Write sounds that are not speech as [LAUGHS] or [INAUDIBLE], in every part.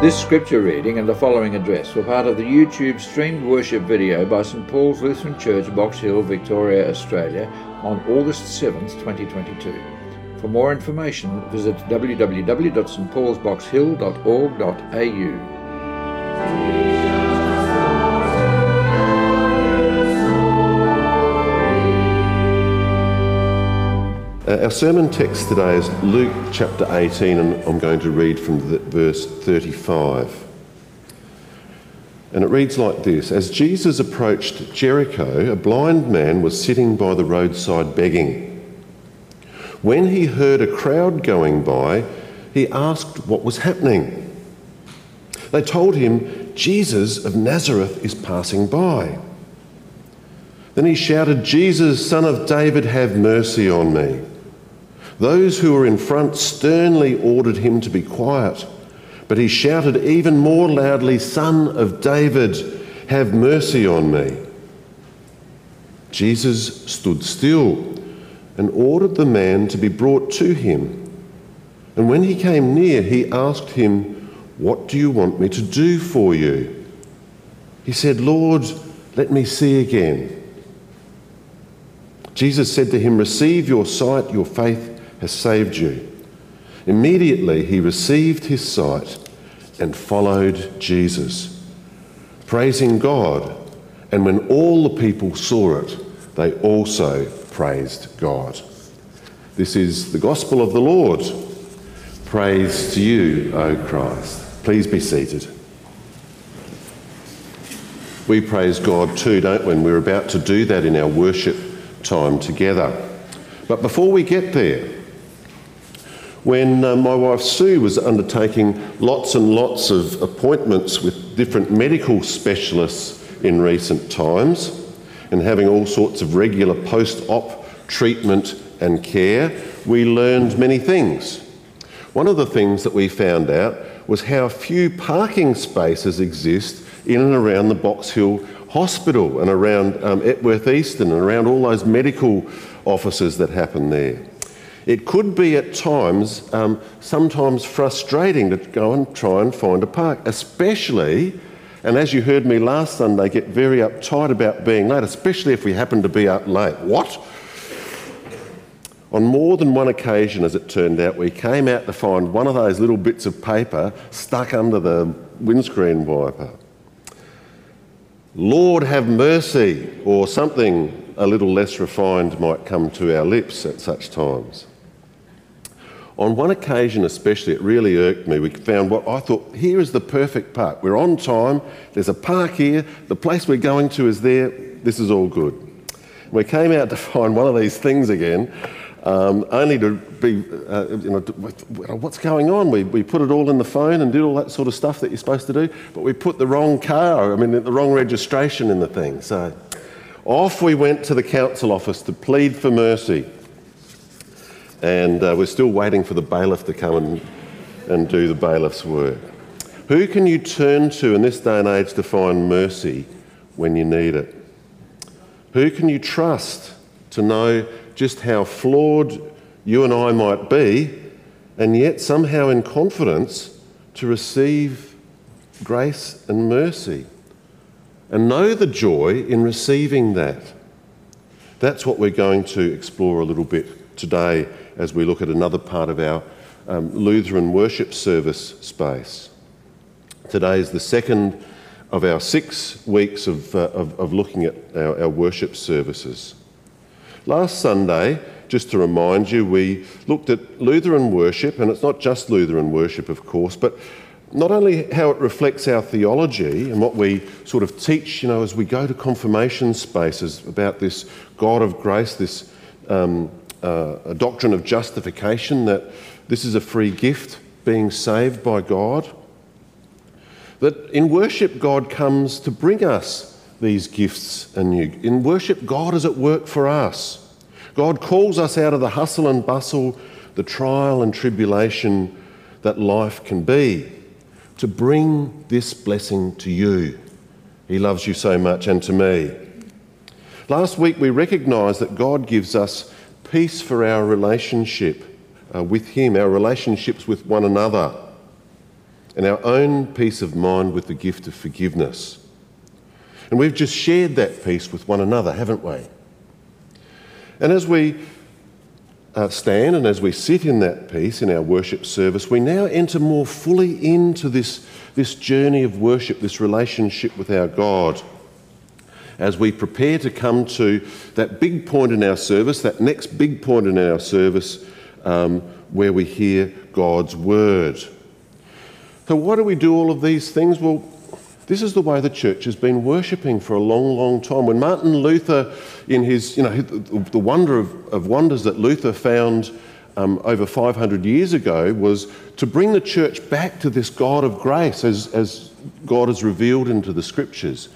This scripture reading and the following address were part of the YouTube streamed worship video by St Paul's Lutheran Church, Box Hill, Victoria, Australia on August 7th, 2022. For more information, visit www.stpaulsboxhill.org.au. our sermon text today is Luke chapter 18, and I'm going to read from verse 35. And it reads like this As Jesus approached Jericho, a blind man was sitting by the roadside begging. When he heard a crowd going by, he asked what was happening. They told him, Jesus of Nazareth is passing by. Then he shouted, Jesus, son of David, have mercy on me. Those who were in front sternly ordered him to be quiet, but he shouted even more loudly, Son of David, have mercy on me. Jesus stood still and ordered the man to be brought to him. And when he came near, he asked him, What do you want me to do for you? He said, Lord, let me see again. Jesus said to him, Receive your sight, your faith has saved you. Immediately he received his sight and followed Jesus, praising God. And when all the people saw it, they also praised God. This is the gospel of the Lord. Praise to you, O Christ. Please be seated. We praise God too, don't we? And we're about to do that in our worship time together. But before we get there, when uh, my wife Sue was undertaking lots and lots of appointments with different medical specialists in recent times and having all sorts of regular post op treatment and care, we learned many things. One of the things that we found out was how few parking spaces exist in and around the Box Hill Hospital and around um, Epworth Eastern and around all those medical offices that happen there. It could be at times um, sometimes frustrating to go and try and find a park, especially, and as you heard me last Sunday, get very uptight about being late, especially if we happen to be up late. What? On more than one occasion, as it turned out, we came out to find one of those little bits of paper stuck under the windscreen wiper. Lord have mercy, or something a little less refined might come to our lips at such times. On one occasion, especially, it really irked me. We found what I thought here is the perfect park. We're on time, there's a park here, the place we're going to is there, this is all good. We came out to [LAUGHS] find one of these things again, um, only to be, uh, you know, what's going on? We, we put it all in the phone and did all that sort of stuff that you're supposed to do, but we put the wrong car, I mean, the wrong registration in the thing. So off we went to the council office to plead for mercy. And uh, we're still waiting for the bailiff to come and, and do the bailiff's work. Who can you turn to in this day and age to find mercy when you need it? Who can you trust to know just how flawed you and I might be, and yet somehow in confidence to receive grace and mercy? And know the joy in receiving that. That's what we're going to explore a little bit today as we look at another part of our um, Lutheran worship service space. Today is the second of our six weeks of, uh, of, of, looking at our, our worship services. Last Sunday, just to remind you, we looked at Lutheran worship, and it's not just Lutheran worship, of course, but not only how it reflects our theology and what we sort of teach, you know, as we go to confirmation spaces about this God of grace, this um, uh, a doctrine of justification that this is a free gift, being saved by God. That in worship, God comes to bring us these gifts anew. In worship, God is at work for us. God calls us out of the hustle and bustle, the trial and tribulation that life can be, to bring this blessing to you. He loves you so much and to me. Last week, we recognised that God gives us peace for our relationship uh, with Him, our relationships with one another. and our own peace of mind with the gift of forgiveness. And we've just shared that peace with one another, haven't we? And as we uh, stand and as we sit in that peace in our worship service, we now enter more fully into this, this journey of worship, this relationship with our God. As we prepare to come to that big point in our service, that next big point in our service, um, where we hear God's word. So, why do we do all of these things? Well, this is the way the church has been worshipping for a long, long time. When Martin Luther, in his, you know, the wonder of, of wonders that Luther found um, over 500 years ago was to bring the church back to this God of grace as, as God is revealed into the scriptures.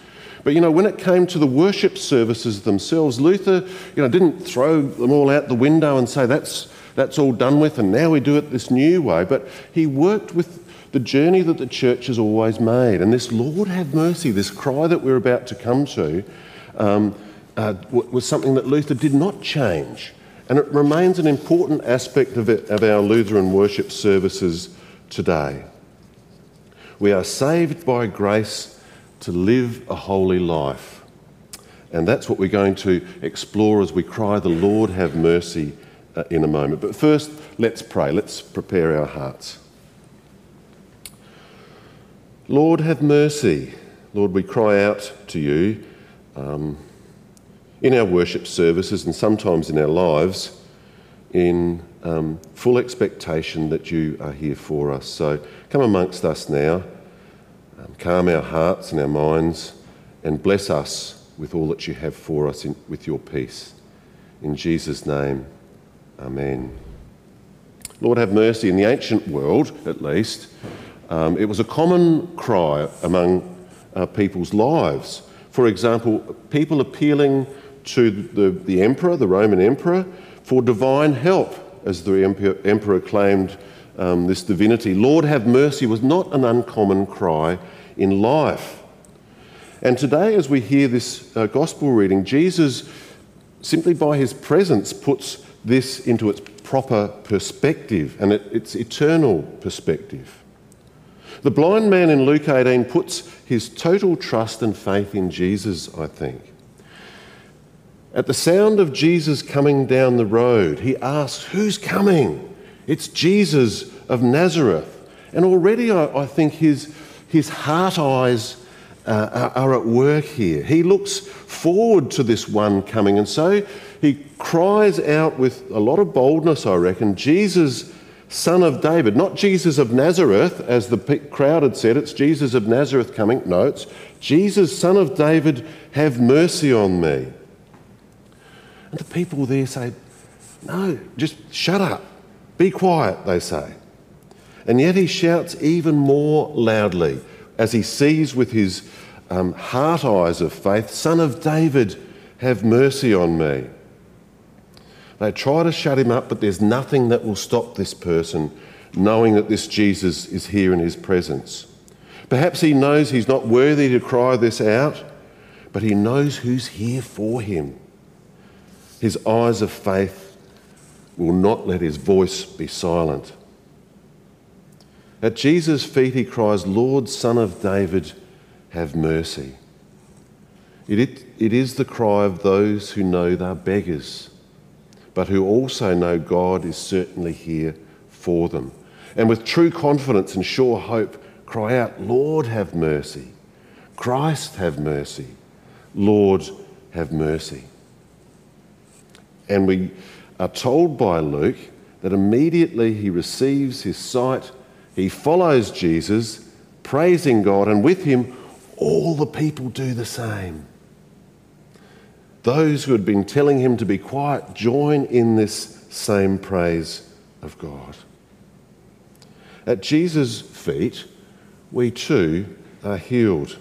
But you know, when it came to the worship services themselves, Luther, you know, didn't throw them all out the window and say that's that's all done with and now we do it this new way. But he worked with the journey that the church has always made. And this Lord have mercy, this cry that we're about to come to, um, uh, was something that Luther did not change. And it remains an important aspect of, it, of our Lutheran worship services today. We are saved by grace to live a holy life. And that's what we're going to explore as we cry, The Lord have mercy, uh, in a moment. But first, let's pray. Let's prepare our hearts. Lord, have mercy. Lord, we cry out to you um, in our worship services and sometimes in our lives in um, full expectation that you are here for us. So come amongst us now, um, calm our hearts and our minds, and bless us with all that you have for us in, with your peace. In Jesus' name, amen. Lord, have mercy. In the ancient world, at least, um, it was a common cry among uh, people's lives. For example, people appealing to the, the emperor, the Roman emperor, for divine help, as the emperor, emperor claimed um, this divinity. Lord, have mercy was not an uncommon cry in life. And today, as we hear this uh, gospel reading, Jesus, simply by his presence, puts this into its proper perspective and it, its eternal perspective. The blind man in Luke 18 puts his total trust and faith in Jesus, I think. At the sound of Jesus coming down the road, he asks, Who's coming? It's Jesus of Nazareth. And already I, I think his, his heart eyes uh, are at work here. He looks forward to this one coming. And so he cries out with a lot of boldness, I reckon, Jesus son of David, not Jesus of Nazareth, as the crowd had said, it's Jesus of Nazareth coming. No, it's Jesus, son of David, have mercy on me. And the people there say, No, just shut up, be quiet, they say. And yet he shouts even more loudly as he sees with his um, heart eyes of faith, Son of David, have mercy on me. They try to shut him up, but there's nothing that will stop this person knowing that this Jesus is here in his presence. Perhaps he knows he's not worthy to cry this out, but he knows who's here for him. His eyes of faith will not let his voice be silent. At Jesus' feet, he cries, Lord, Son of David, have mercy. It, it, it is the cry of those who know they're beggars but who also know God is certainly here for them. And with true confidence and sure hope, cry out, Lord, have mercy. Christ, have mercy. Lord, have mercy. And we are told by Luke that immediately he receives his sight, he follows Jesus, praising God, and with him, all the people do the same. Those who had been telling him to be quiet join in this same praise of God. At Jesus' feet, we too are healed.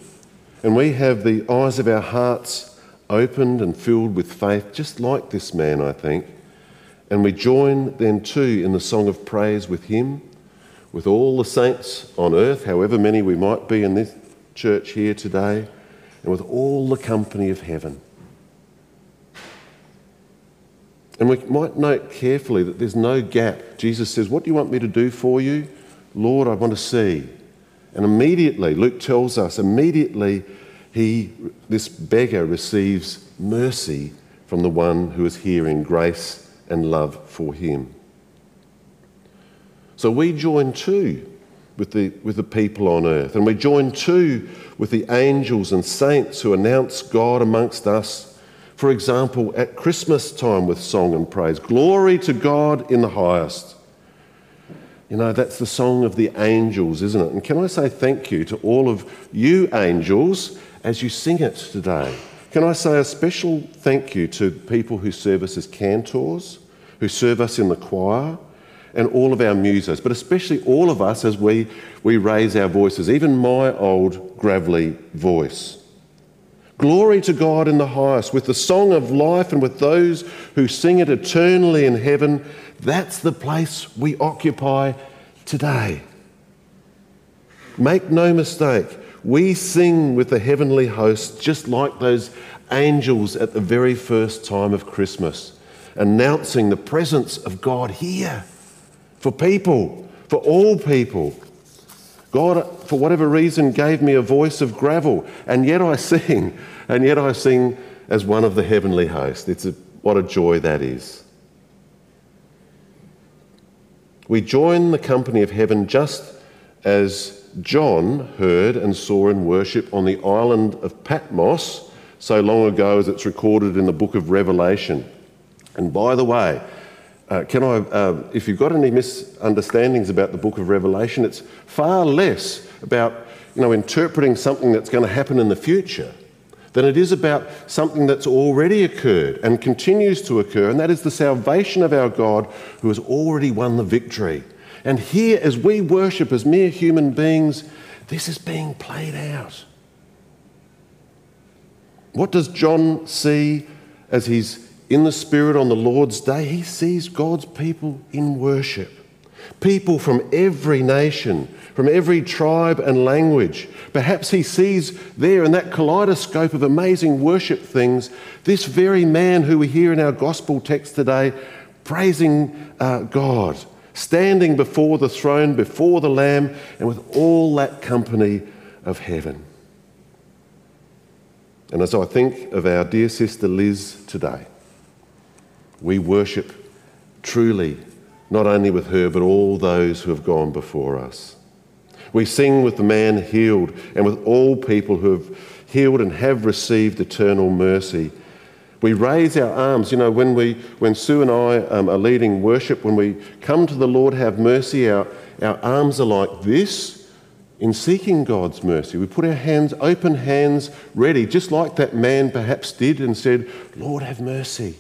And we have the eyes of our hearts opened and filled with faith, just like this man, I think. And we join then too in the song of praise with him, with all the saints on earth, however many we might be in this church here today, and with all the company of heaven. And we might note carefully that there's no gap. Jesus says, What do you want me to do for you? Lord, I want to see. And immediately, Luke tells us, immediately he, this beggar receives mercy from the one who is hearing grace and love for him. So we join too with the, with the people on earth, and we join too with the angels and saints who announce God amongst us. For example, at Christmas time with song and praise Glory to God in the highest. You know, that's the song of the angels, isn't it? And can I say thank you to all of you angels as you sing it today? Can I say a special thank you to people who serve us as cantors, who serve us in the choir, and all of our musos, but especially all of us as we, we raise our voices, even my old gravelly voice. Glory to God in the highest, with the song of life and with those who sing it eternally in heaven. That's the place we occupy today. Make no mistake, we sing with the heavenly host just like those angels at the very first time of Christmas, announcing the presence of God here for people, for all people. God, for whatever reason, gave me a voice of gravel, and yet I sing, and yet I sing as one of the heavenly host. It's a, what a joy that is. We join the company of heaven just as John heard and saw in worship on the island of Patmos so long ago as it's recorded in the book of Revelation. And by the way, uh, can I, uh, if you've got any misunderstandings about the book of Revelation, it's far less about you know, interpreting something that's going to happen in the future than it is about something that's already occurred and continues to occur, and that is the salvation of our God who has already won the victory. And here, as we worship as mere human beings, this is being played out. What does John see as he's in the Spirit on the Lord's day, he sees God's people in worship. People from every nation, from every tribe and language. Perhaps he sees there in that kaleidoscope of amazing worship things this very man who we hear in our gospel text today praising uh, God, standing before the throne, before the Lamb, and with all that company of heaven. And as I think of our dear sister Liz today, we worship truly, not only with her, but all those who have gone before us. We sing with the man healed and with all people who have healed and have received eternal mercy. We raise our arms. You know, when, we, when Sue and I um, are leading worship, when we come to the Lord, have mercy, our, our arms are like this in seeking God's mercy. We put our hands, open hands, ready, just like that man perhaps did, and said, Lord, have mercy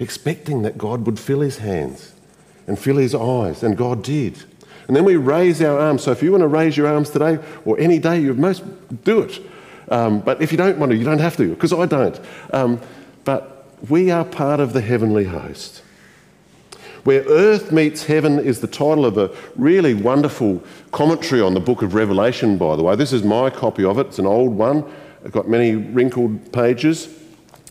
expecting that God would fill his hands and fill his eyes, and God did. And then we raise our arms. So if you want to raise your arms today or any day, you most do it. Um, but if you don't want to, you don't have to, because I don't. Um, but we are part of the heavenly host. Where earth meets heaven is the title of a really wonderful commentary on the book of Revelation, by the way. This is my copy of it. It's an old one. It's got many wrinkled pages.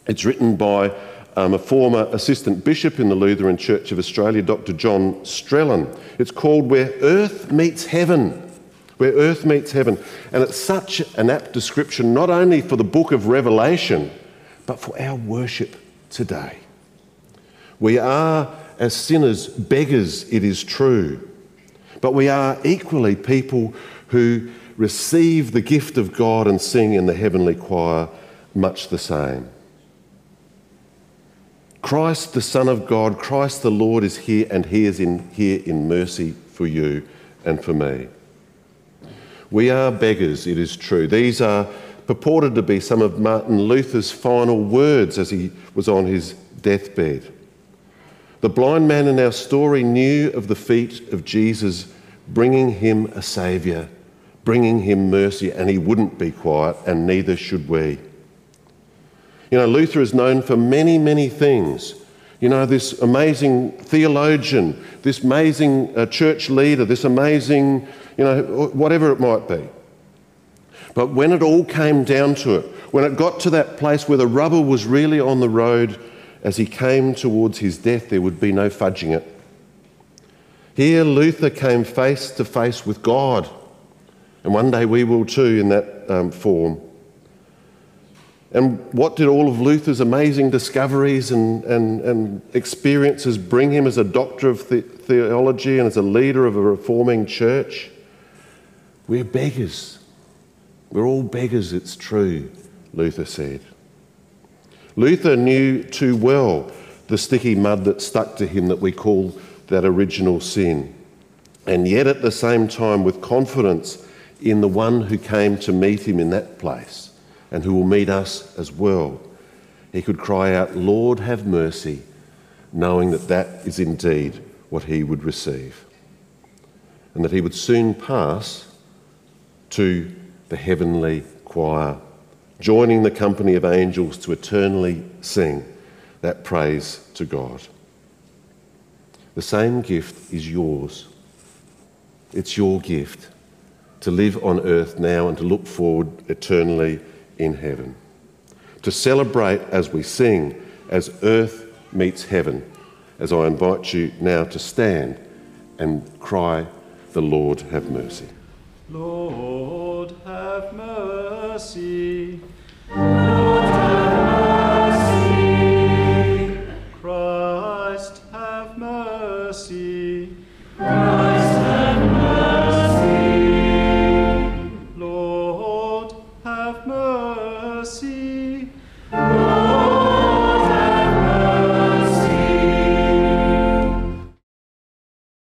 It's written by um, a former assistant bishop in the Lutheran Church of Australia, Dr. John Strelan. It's called Where Earth Meets Heaven. Where Earth Meets Heaven. And it's such an apt description, not only for the book of Revelation, but for our worship today. We are, as sinners, beggars, it is true, but we are equally people who receive the gift of God and sing in the heavenly choir much the same. Christ, the Son of God, Christ the Lord is here, and He is in, here in mercy for you and for me. We are beggars, it is true. These are purported to be some of Martin Luther's final words as he was on his deathbed. The blind man in our story knew of the feet of Jesus bringing him a Saviour, bringing him mercy, and he wouldn't be quiet, and neither should we. You know, Luther is known for many, many things. You know, this amazing theologian, this amazing uh, church leader, this amazing, you know, whatever it might be. But when it all came down to it, when it got to that place where the rubber was really on the road, as he came towards his death, there would be no fudging it. Here, Luther came face to face with God. And one day we will too in that um, form. And what did all of Luther's amazing discoveries and, and, and experiences bring him as a doctor of the- theology and as a leader of a reforming church? We're beggars. We're all beggars, it's true, Luther said. Luther knew too well the sticky mud that stuck to him that we call that original sin. And yet, at the same time, with confidence in the one who came to meet him in that place and who will meet us as well, he could cry out, Lord, have mercy, knowing that that is indeed what he would receive. And that he would soon pass to the heavenly choir, joining the company of angels to eternally sing that praise to God. The same gift is yours. It's your gift to live on earth now and to look forward eternally in heaven. To celebrate as we sing, as earth meets heaven, as I invite you now to stand and cry, The Lord have mercy. Lord, have mercy.